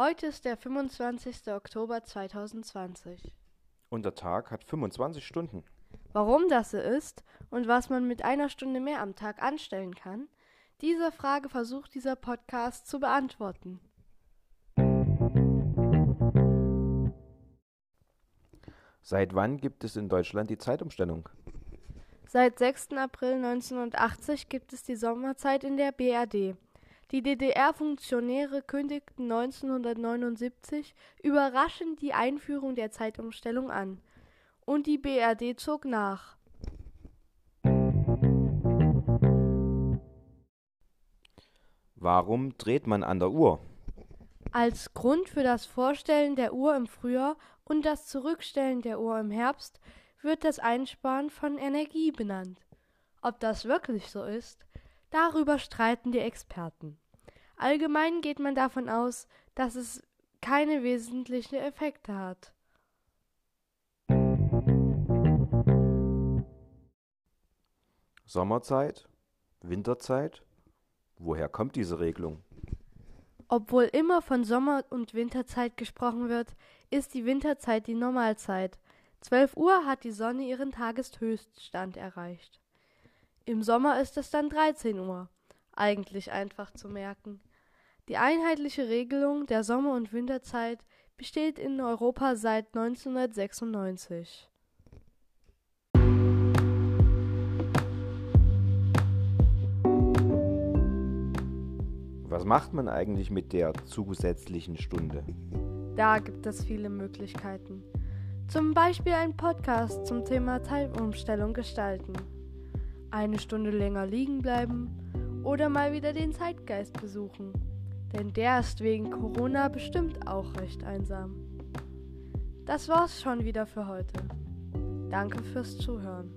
Heute ist der 25. Oktober 2020. Und der Tag hat 25 Stunden. Warum das so ist und was man mit einer Stunde mehr am Tag anstellen kann, diese Frage versucht dieser Podcast zu beantworten. Seit wann gibt es in Deutschland die Zeitumstellung? Seit 6. April 1980 gibt es die Sommerzeit in der BRD. Die DDR-Funktionäre kündigten 1979 überraschend die Einführung der Zeitumstellung an. Und die BRD zog nach. Warum dreht man an der Uhr? Als Grund für das Vorstellen der Uhr im Frühjahr und das Zurückstellen der Uhr im Herbst wird das Einsparen von Energie benannt. Ob das wirklich so ist, darüber streiten die Experten. Allgemein geht man davon aus, dass es keine wesentlichen Effekte hat. Sommerzeit? Winterzeit? Woher kommt diese Regelung? Obwohl immer von Sommer- und Winterzeit gesprochen wird, ist die Winterzeit die Normalzeit. 12 Uhr hat die Sonne ihren Tageshöchststand erreicht. Im Sommer ist es dann 13 Uhr. Eigentlich einfach zu merken. Die einheitliche Regelung der Sommer- und Winterzeit besteht in Europa seit 1996. Was macht man eigentlich mit der zusätzlichen Stunde? Da gibt es viele Möglichkeiten. Zum Beispiel ein Podcast zum Thema Zeitumstellung gestalten. Eine Stunde länger liegen bleiben oder mal wieder den Zeitgeist besuchen. Denn der ist wegen Corona bestimmt auch recht einsam. Das war's schon wieder für heute. Danke fürs Zuhören.